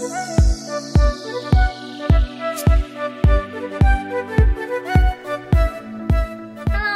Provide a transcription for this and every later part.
Hello，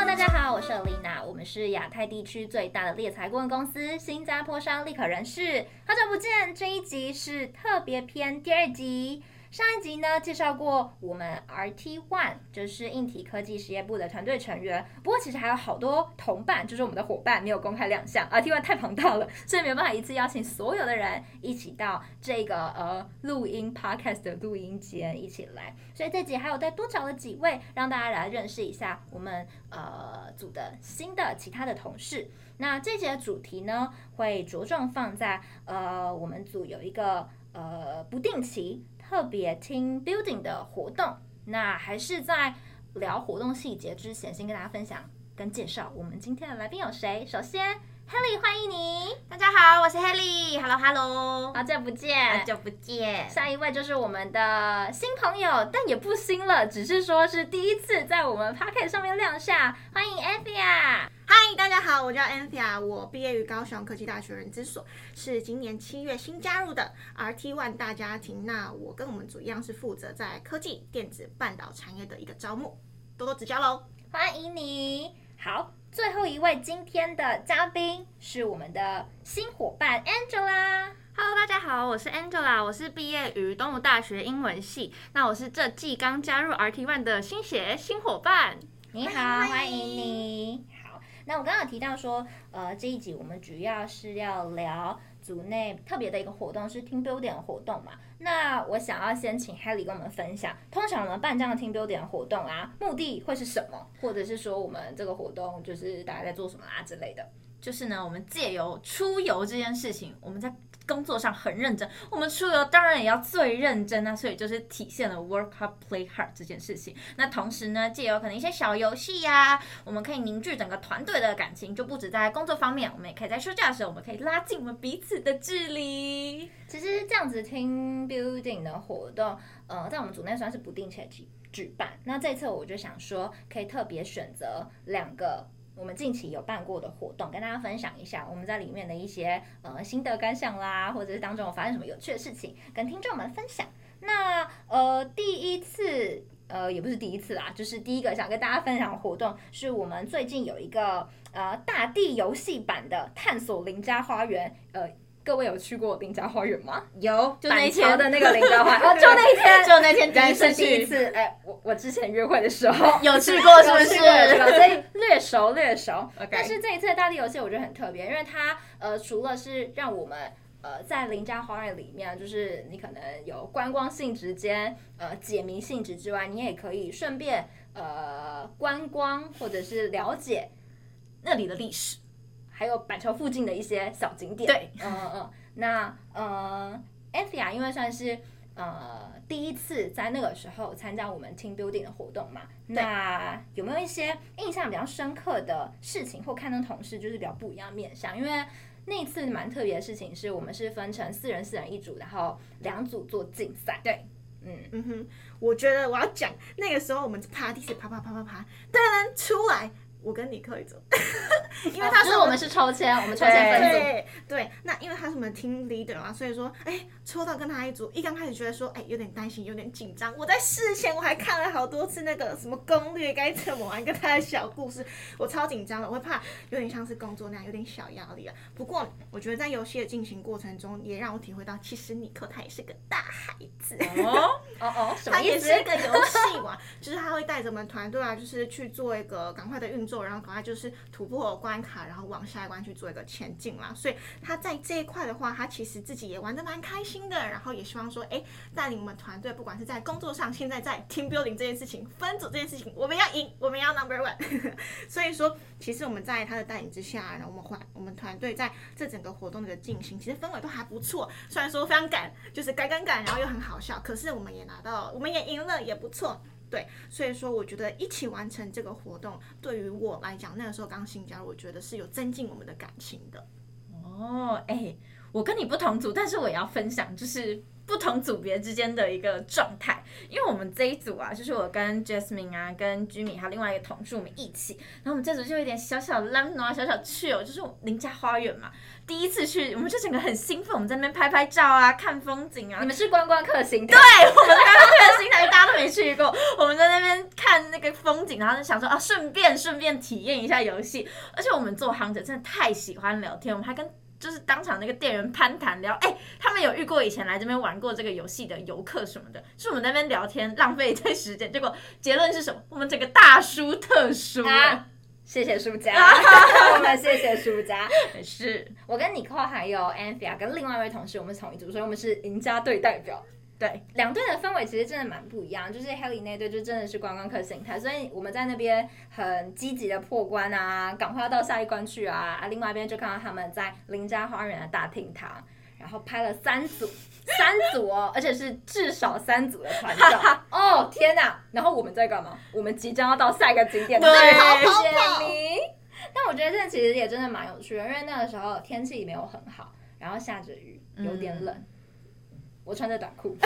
大家好，我是 Alina，我们是亚太地区最大的猎才顾问公司新加坡商立可人事，好久不见，这一集是特别篇第二集。上一集呢，介绍过我们 RT One，就是硬体科技实业部的团队成员。不过其实还有好多同伴，就是我们的伙伴没有公开亮相。RT One 太庞大了，所以没有办法一次邀请所有的人一起到这个呃录音 Podcast 的录音间一起来。所以这集还有再多找了几位，让大家来认识一下我们呃组的新的其他的同事。那这集的主题呢，会着重放在呃我们组有一个呃不定期。特别 team building 的活动，那还是在聊活动细节之前，先跟大家分享跟介绍我们今天的来宾有谁。首先，Helly，欢迎你。大家好，我是 Helly。Hello，Hello，好久不见，好久不见。下一位就是我们的新朋友，但也不新了，只是说是第一次在我们 Podcast 上面亮相。欢迎 Anthea。嗨，大家好，我叫 Anthea，我毕业于高雄科技大学人资所，是今年七月新加入的 RT One 大家庭。那我跟我们组一样，是负责在科技、电子、半导产业的一个招募，多多指教喽。欢迎你。好，最后一位今天的嘉宾是我们的新伙伴 Angela。Hello，大家好，我是 Angela，我是毕业于东吴大学英文系，那我是这季刚加入 RT One 的新血新伙伴。你好，欢迎你。那我刚刚提到说，呃，这一集我们主要是要聊组内特别的一个活动，是 team building 活动嘛。那我想要先请 Helly 跟我们分享，通常我们办这样的 team building 活动啊，目的会是什么？或者是说我们这个活动就是大家在做什么啊之类的？就是呢，我们借由出游这件事情，我们在。工作上很认真，我们出游当然也要最认真啊，所以就是体现了 work hard play hard 这件事情。那同时呢，借由可能一些小游戏呀，我们可以凝聚整个团队的感情，就不止在工作方面，我们也可以在休假的时候，我们可以拉近我们彼此的距离。其实这样子 team building 的活动，呃，在我们组内算是不定期举办。那这次我就想说，可以特别选择两个。我们近期有办过的活动，跟大家分享一下我们在里面的一些呃心得感想啦，或者是当中有发生什么有趣的事情，跟听众们分享。那呃第一次呃也不是第一次啦，就是第一个想跟大家分享的活动，是我们最近有一个呃大地游戏版的探索邻家花园呃。各位有去过林家花园吗？有，就那天的那个林家花园，就那天，就那天第一次第一次。哎、欸，我我之前约会的时候有去过，是不是？所以略熟略熟。但是这一次的大地游戏我觉得很特别，因为它呃除了是让我们呃在林家花园里面，就是你可能有观光性质兼呃解谜性质之外，你也可以顺便呃观光或者是了解那里的历史。还有板桥附近的一些小景点。对，嗯嗯嗯。那呃，Anthea 因为算是呃第一次在那个时候参加我们 team building 的活动嘛，那有没有一些印象比较深刻的事情，或看到同事就是比较不一样的面相？因为那一次蛮特别的事情是我们是分成四人四人一组，然后两组做竞赛。对，嗯嗯哼，我觉得我要讲那个时候我们爬地是爬爬爬爬爬，当然出来。我跟你可以走，因为他是、哦就是、我们是抽签，我们抽签分组。对对，那因为他是我们 team leader 嘛，所以说，哎，抽到跟他一组，一刚开始觉得说，哎，有点担心，有点紧张。我在事前我还看了好多次那个什么攻略，该怎么玩，跟他的小故事，我超紧张的，我会怕有点像是工作那样，有点小压力啊。不过我觉得在游戏的进行过程中，也让我体会到，其实尼克他也是个大孩子。哦哦哦，他也是一个游戏王，就是他会带着我们团队啊，就是去做一个赶快的运作。然后赶快就是突破关卡，然后往下一关去做一个前进嘛。所以他在这一块的话，他其实自己也玩得蛮开心的。然后也希望说，哎，带领我们团队，不管是在工作上，现在在 team building 这件事情，分组这件事情，我们要赢，我们要 number one。所以说，其实我们在他的带领之下，然后我们团我们团队在这整个活动的进行，其实氛围都还不错。虽然说非常赶，就是赶赶赶，然后又很好笑，可是我们也拿到，我们也赢了，也不错。对，所以说我觉得一起完成这个活动，对于我来讲，那个时候刚新加入，我觉得是有增进我们的感情的。哦，哎，我跟你不同组，但是我也要分享，就是不同组别之间的一个状态，因为我们这一组啊，就是我跟 Jasmine 啊，跟 Jimmy 还有另外一个同事我们一起，然后我们这组就有点小小浪啊，小小趣哦，就是邻家花园嘛，第一次去，我们就整个很兴奋，我们在那边拍拍照啊，看风景啊。你们是观光客心态？对，我们是观光客心态，大家都没去过，我们在那边看那个风景，然后就想说啊，顺便顺便体验一下游戏，而且我们做 Hunter 真的太喜欢聊天，我们还跟。就是当场那个店员攀谈聊，哎、欸，他们有遇过以前来这边玩过这个游戏的游客什么的，是我们在那边聊天浪费一堆时间，结果结论是什么？我们整个大输特输、啊。谢谢输家，我们谢谢输家。是我跟尼克还有 Anthea 跟另外一位同事，我们是同一组，所以我们是赢家队代表。对，两队的氛围其实真的蛮不一样，就是 Helly 那队就真的是观光客心态，所以我们在那边很积极的破关啊，赶快要到下一关去啊，啊，另外一边就看到他们在邻家花园的大厅堂，然后拍了三组，三组哦，而且是至少三组的团照。哦天哪！然后我们在干嘛？我们即将要到下一个景点，对，谢谢你。但我觉得这其实也真的蛮有趣的，因为那个时候天气没有很好，然后下着雨，有点冷。嗯我穿着短裤，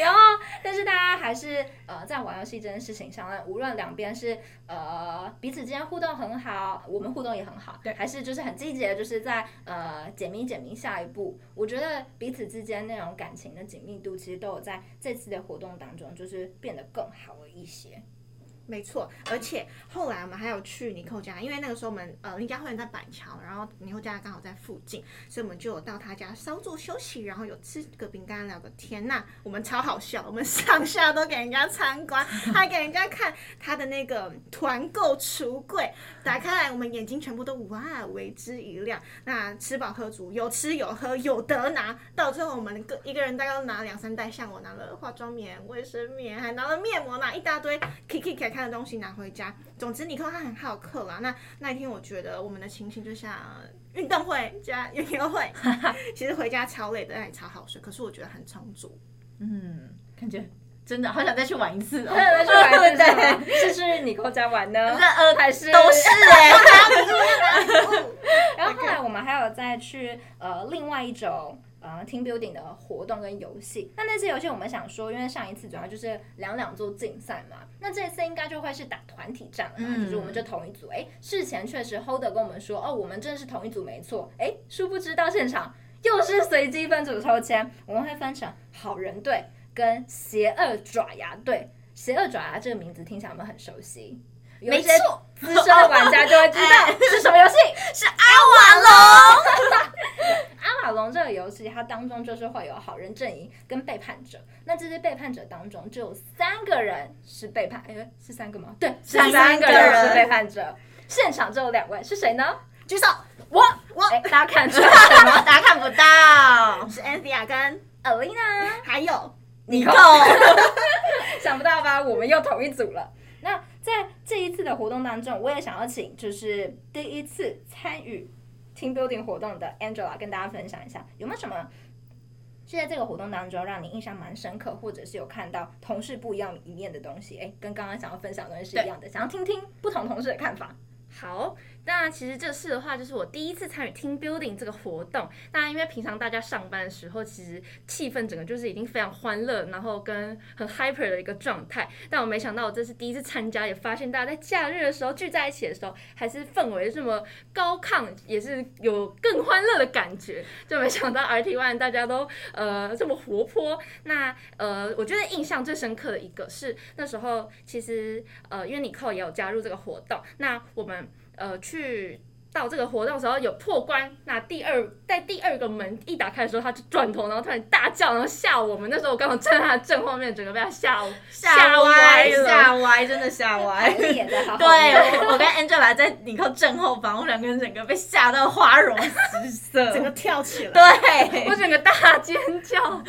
然后，但是大家还是呃在玩游戏这件事情上呢，无论两边是呃彼此之间互动很好，我们互动也很好，对，还是就是很积极的，就是在呃解谜解谜下一步，我觉得彼此之间那种感情的紧密度，其实都有在这次的活动当中，就是变得更好了一些。没错，而且后来我们还有去尼寇家，因为那个时候我们呃邻家会员在板桥，然后尼寇家刚好在附近，所以我们就有到他家稍作休息，然后有吃个饼干聊个天。那我们超好笑，我们上下都给人家参观，还给人家看他的那个团购橱柜，打开来我们眼睛全部都哇为之一亮。那吃饱喝足，有吃有喝有得拿，到最后我们个一个人大概都拿了两三袋，像我拿了化妆棉、卫生棉，还拿了面膜，拿一大堆，Kiki 可以看的东西拿回家。总之，尼克他很好客啦。那那一天，我觉得我们的情形就像运动会加运动会。其实回家超累的，但也超好睡。可是我觉得很充足。嗯，感觉真的好想再去玩一次哦。再去玩一次，对，是去尼克家玩呢？呃，还是都是 哎。然后后来我们还有再去呃另外一种。呃，team building 的活动跟游戏，那那些游戏我们想说，因为上一次主要就是两两做竞赛嘛，那这次应该就会是打团体战了，嗯、就是我们就同一组。哎，事前确实 Holder 跟我们说，哦，我们真的是同一组没错。哎，殊不知到现场又是随机分组抽签，我们会分成好人队跟邪恶爪牙队。邪恶爪牙这个名字听起来我们很熟悉？没错，资深的玩家就会知道 是什么游戏，是阿瓦隆。阿瓦隆这个游戏，它当中就是会有好人阵营跟背叛者。那这些背叛者当中，就有三个人是背叛，哎，是三个吗？对，是三个人是背叛者。现场只有两位，是谁呢？举手，我我，大家看出来 了吗？大家看不到，是 Anthea 跟 Alina，还有尼寇。想不到吧？我们又同一组了。那在这一次的活动当中，我也想要请就是第一次参与 team building 活动的 Angela 跟大家分享一下，有没有什么是在这个活动当中让你印象蛮深刻，或者是有看到同事不一样一面的东西？哎，跟刚刚想要分享的东西是一样的，想要听听不同同事的看法。好。那其实这次的话，就是我第一次参与 team building 这个活动。那因为平常大家上班的时候，其实气氛整个就是已经非常欢乐，然后跟很 hyper 的一个状态。但我没想到我这次第一次参加，也发现大家在假日的时候聚在一起的时候，还是氛围这么高亢，也是有更欢乐的感觉。就没想到 RT One 大家都呃这么活泼。那呃，我觉得印象最深刻的一个是那时候，其实呃，因为尼寇也有加入这个活动，那我们。呃，去到这个活动的时候有破关，那第二在第二个门一打开的时候，他就转头，然后突然大叫，然后吓我们。那时候我刚好站在他正后面，整个被他吓吓歪了，吓歪，真的吓歪。对，我跟 Angela 在你靠正后方，我们两个人整个被吓到花容失色，整个跳起来，对，我整个大尖叫，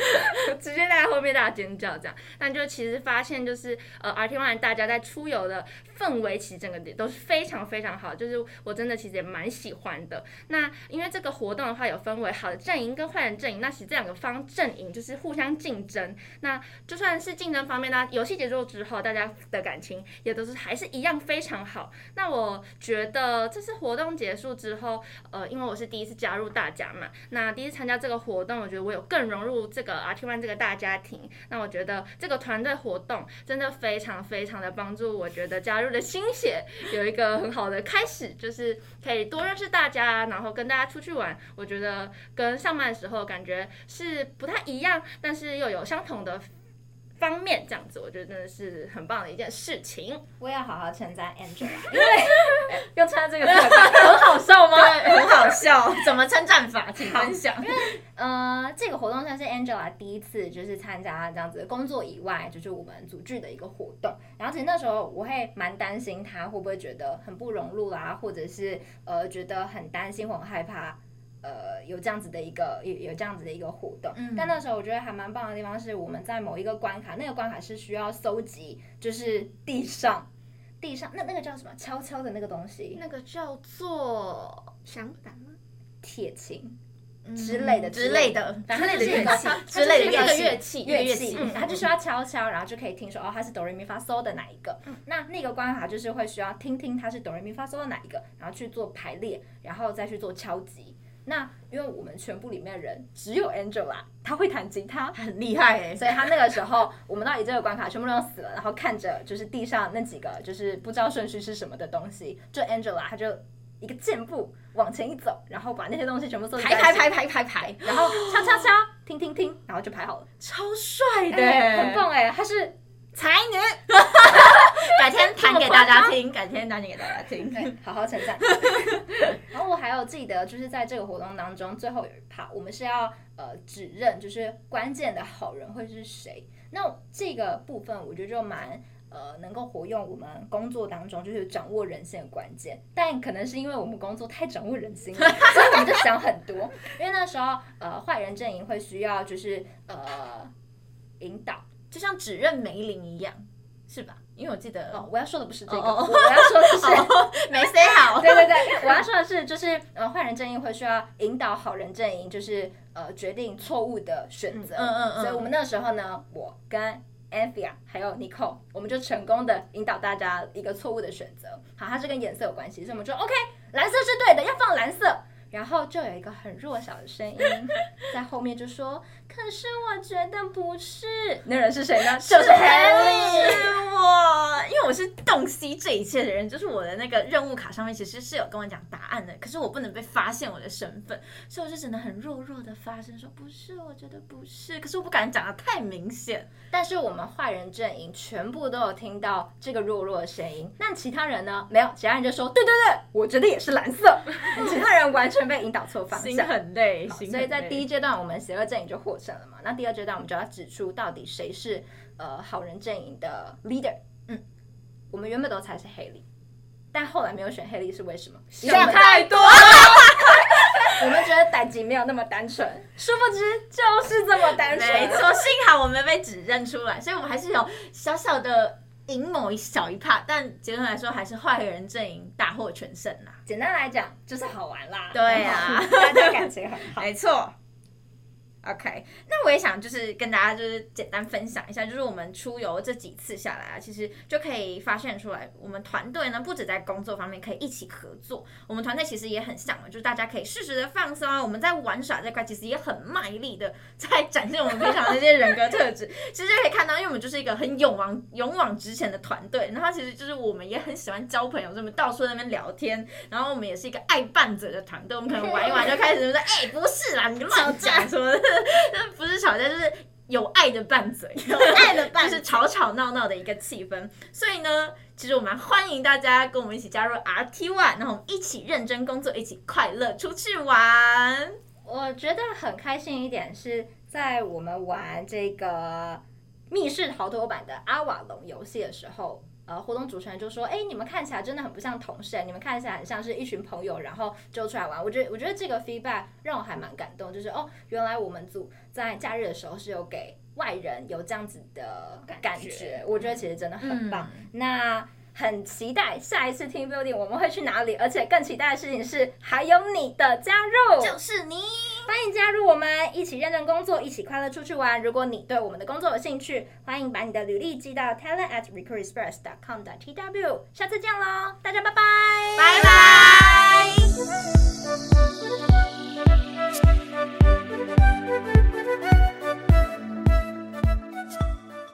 直接在后面大尖叫这样。但就其实发现就是呃，RT One 大家在出游的。氛围其实整个点都是非常非常好，就是我真的其实也蛮喜欢的。那因为这个活动的话有分为好的阵营跟坏人阵营，那其实这两个方阵营就是互相竞争。那就算是竞争方面呢，游戏结束之后，大家的感情也都是还是一样非常好。那我觉得这次活动结束之后，呃，因为我是第一次加入大家嘛。那第一次参加这个活动，我觉得我有更融入这个 RT One 这个大家庭。那我觉得这个团队活动真的非常非常的帮助，我觉得加入的新血有一个很好的开始，就是可以多认识大家，然后跟大家出去玩。我觉得跟上班的时候感觉是不太一样，但是又有相同的。方面这样子，我觉得真的是很棒的一件事情。我也要好好称赞 Angela，因为 用称赞这个？对，很好笑。怎么称赞法？请分享。因为呃，这个活动算是 Angela 第一次就是参加这样子工作以外，就是我们组剧的一个活动。然后其实那时候我会蛮担心他会不会觉得很不融入啦，或者是呃觉得很担心或很害怕。呃，有这样子的一个有有这样子的一个活动，嗯、但那时候我觉得还蛮棒的地方是，我们在某一个关卡，那个关卡是需要搜集，就是地上地上那那个叫什么悄悄的那个东西，那个叫做响板吗？铁琴之类的之类的之类的乐器之类的乐器乐器，它就需要敲敲，然后就可以听说哦，它是哆来咪发嗦的哪一个？嗯、那那个关卡就是会需要听听它是哆来咪发嗦的哪一个，然后去做排列，然后再去做敲击。那因为我们全部里面的人只有 Angela，他会弹吉他，很厉害哎，所以他那个时候我们到底这个关卡全部都死了，然后看着就是地上那几个就是不知道顺序是什么的东西，就 Angela 他就一个箭步往前一走，然后把那些东西全部做排排排排排排，然后敲敲敲，听听听，然后就排好了，超帅的，很棒哎，他是。才女，改天弹给大家听，改天弹给大家听，好好称赞。然后我还有记得，就是在这个活动当中，最后有一趴，我们是要呃指认，就是关键的好人会是谁。那这个部分，我觉得就蛮呃能够活用我们工作当中，就是掌握人性的关键。但可能是因为我们工作太掌握人心了，所以我们就想很多。因为那时候呃坏人阵营会需要就是呃引导。就像指认梅林一样，是吧？因为我记得，哦，我要说的不是这个，我要说的是 没 say 好。对对对，我要说的是，就是呃，坏人阵营会需要引导好人阵营，就是呃，决定错误的选择。嗯嗯嗯。所以我们那时候呢，我跟 Anthea 还有 Nicole，我们就成功的引导大家一个错误的选择。好，它是跟颜色有关系，所以我们就 OK，蓝色是对的，要放蓝色。然后就有一个很弱小的声音 在后面就说：“可是我觉得不是。”那人是谁呢？就是我，因为我是洞悉这一切的人。就是我的那个任务卡上面其实是有跟我讲答案的，可是我不能被发现我的身份，所以我就只能很弱弱的发声说：“不是，我觉得不是。”可是我不敢讲的太明显。但是我们坏人阵营全部都有听到这个弱弱的声音，那其他人呢？没有，其他人就说：“对对对，我觉得也是蓝色。”其他人完全。被引导错方向，心很累，好，所以在第一阶段我们邪恶阵营就获胜了嘛。那第二阶段我们就要指出到底谁是呃好人阵营的 leader。嗯，我们原本都猜是黑莉，但后来没有选黑利是为什么？想太多。我们觉得代志没有那么单纯，殊不知就是这么单纯。没错，幸好我们被指认出来，所以我们还是有小小的。赢某一小一帕，但结论来说还是坏人阵营大获全胜啦。简单来讲就是好玩啦。对啊，大家感情很好。没错。OK，那我也想就是跟大家就是简单分享一下，就是我们出游这几次下来啊，其实就可以发现出来，我们团队呢不止在工作方面可以一起合作，我们团队其实也很像，就是大家可以适时的放松啊。我们在玩耍这块其实也很卖力的在展现我们平常的这些人格特质。其实就可以看到，因为我们就是一个很勇往勇往直前的团队，然后其实就是我们也很喜欢交朋友，所以我们到处在那边聊天，然后我们也是一个爱伴者的团队，我们可能玩一玩就开始说，哎、欸，不是啦，你乱讲什么的。不是吵架，就是有爱的拌嘴，有爱的拌，就是吵吵闹闹的一个气氛。所以呢，其实我们欢迎大家跟我们一起加入 RT One，然后我们一起认真工作，一起快乐出去玩。我觉得很开心一点是在我们玩这个密室逃脱版的阿瓦隆游戏的时候。呃，活动主持人就说：“哎，你们看起来真的很不像同事，你们看起来很像是一群朋友，然后就出来玩。”我觉得，我觉得这个 feedback 让我还蛮感动，就是哦，原来我们组在假日的时候是有给外人有这样子的感觉，感觉我觉得其实真的很棒。嗯、那。很期待下一次 team building 我们会去哪里，而且更期待的事情是还有你的加入，就是你，欢迎加入我们一起认真工作，一起快乐出去玩。如果你对我们的工作有兴趣，欢迎把你的履历寄到 talent at recruitexpress dot com dot tw。下次见喽，大家拜拜，拜拜。